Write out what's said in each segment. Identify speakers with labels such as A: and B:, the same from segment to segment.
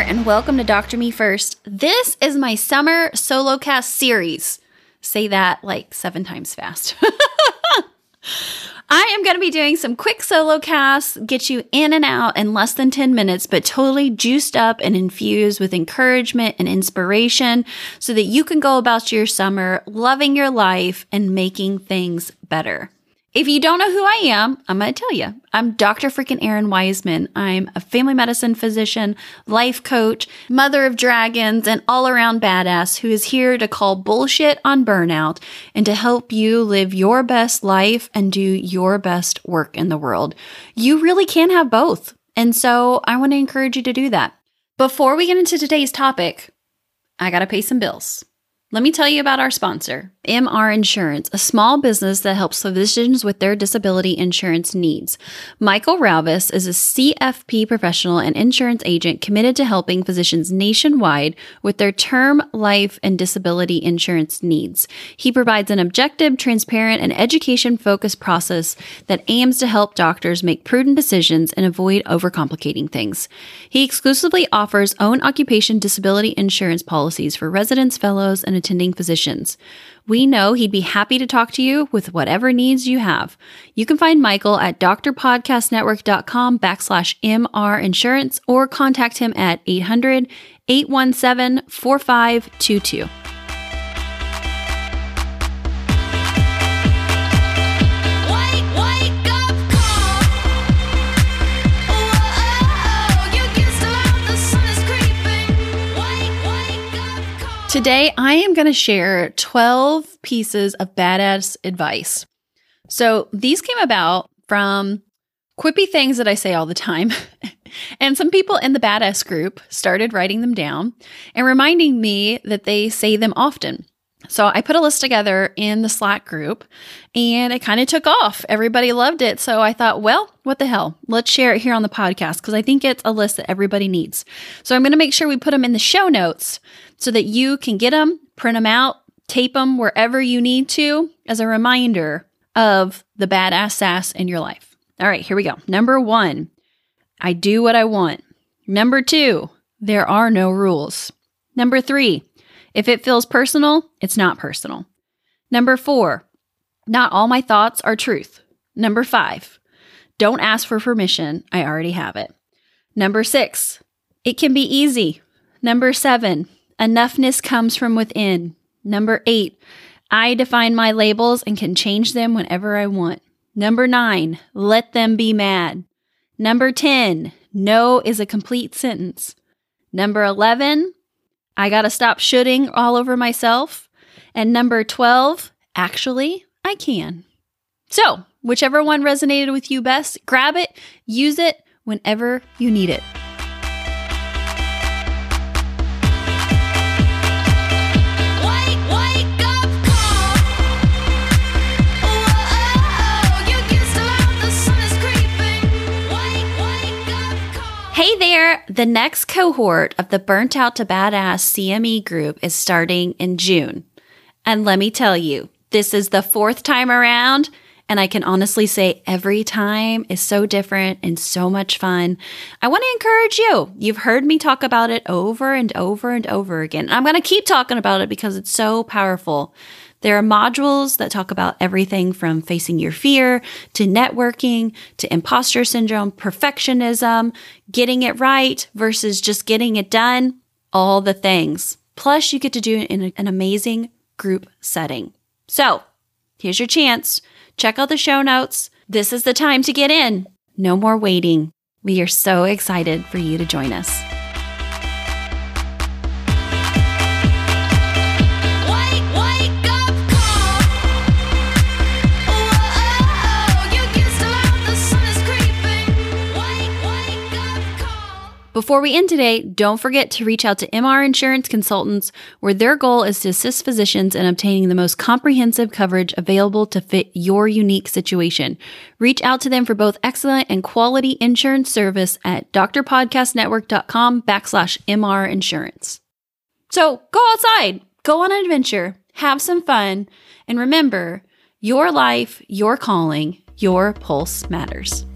A: and welcome to Doctor Me First. This is my summer solo cast series. Say that like seven times fast. I am going to be doing some quick solo casts, get you in and out in less than 10 minutes, but totally juiced up and infused with encouragement and inspiration so that you can go about your summer loving your life and making things better. If you don't know who I am, I'm going to tell you. I'm Dr. freaking Errin Weisman. I'm a family medicine physician, life coach, mother of dragons, and all around badass who is here to call bullshit on burnout and to help you live your best life and do your best work in the world. You really can have both. And so I want to encourage you to do that. Before we get into today's topic, I got to pay some bills. Let me tell you about our sponsor, MR Insurance, a small business that helps physicians with their disability insurance needs. Michael Ralvis is a CFP professional and insurance agent committed to helping physicians nationwide with their term, life, and disability insurance needs. He provides an objective, transparent, and education focused process that aims to help doctors make prudent decisions and avoid overcomplicating things. He exclusively offers own occupation disability insurance policies for residents, fellows, and attending physicians. We know he'd be happy to talk to you with whatever needs you have. You can find Michael at drpodcastnetwork.com backslash MR insurance or contact him at 800 817 4522. Today, I am going to share 12 pieces of badass advice. So, these came about from quippy things that I say all the time. and some people in the badass group started writing them down and reminding me that they say them often. So, I put a list together in the Slack group and it kind of took off. Everybody loved it. So, I thought, well, what the hell? Let's share it here on the podcast because I think it's a list that everybody needs. So, I'm going to make sure we put them in the show notes so that you can get them, print them out, tape them wherever you need to as a reminder of the badass sass in your life. All right, here we go. Number one, I do what I want. Number two, there are no rules. Number three, if it feels personal, it's not personal. Number four, not all my thoughts are truth. Number five, don't ask for permission. I already have it. Number six, it can be easy. Number seven, enoughness comes from within. Number eight, I define my labels and can change them whenever I want. Number nine, let them be mad. Number 10, no is a complete sentence. Number 11, I gotta stop shooting all over myself. And number 12, actually, I can. So, whichever one resonated with you best, grab it, use it whenever you need it. Hey there! The next cohort of the Burnt Out to Badass CME group is starting in June. And let me tell you, this is the fourth time around, and I can honestly say every time is so different and so much fun. I want to encourage you. You've heard me talk about it over and over and over again. I'm going to keep talking about it because it's so powerful. There are modules that talk about everything from facing your fear to networking to imposter syndrome, perfectionism, getting it right versus just getting it done, all the things. Plus, you get to do it in an amazing group setting. So, here's your chance. Check out the show notes. This is the time to get in. No more waiting. We are so excited for you to join us. Before we end today, don't forget to reach out to MR Insurance Consultants, where their goal is to assist physicians in obtaining the most comprehensive coverage available to fit your unique situation. Reach out to them for both excellent and quality insurance service at drpodcastnetwork.com backslash MR Insurance. So go outside, go on an adventure, have some fun, and remember your life, your calling, your pulse matters.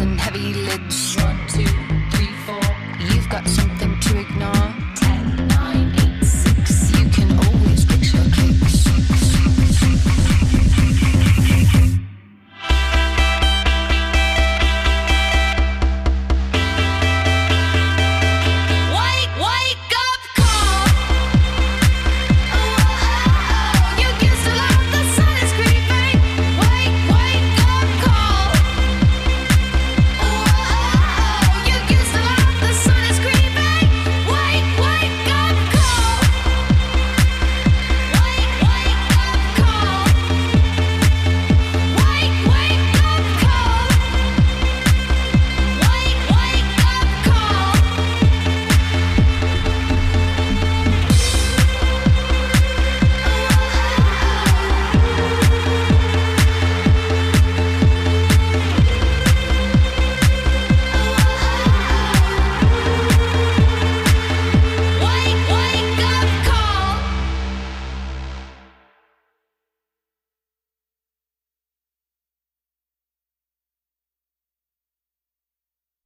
A: and heavy lids.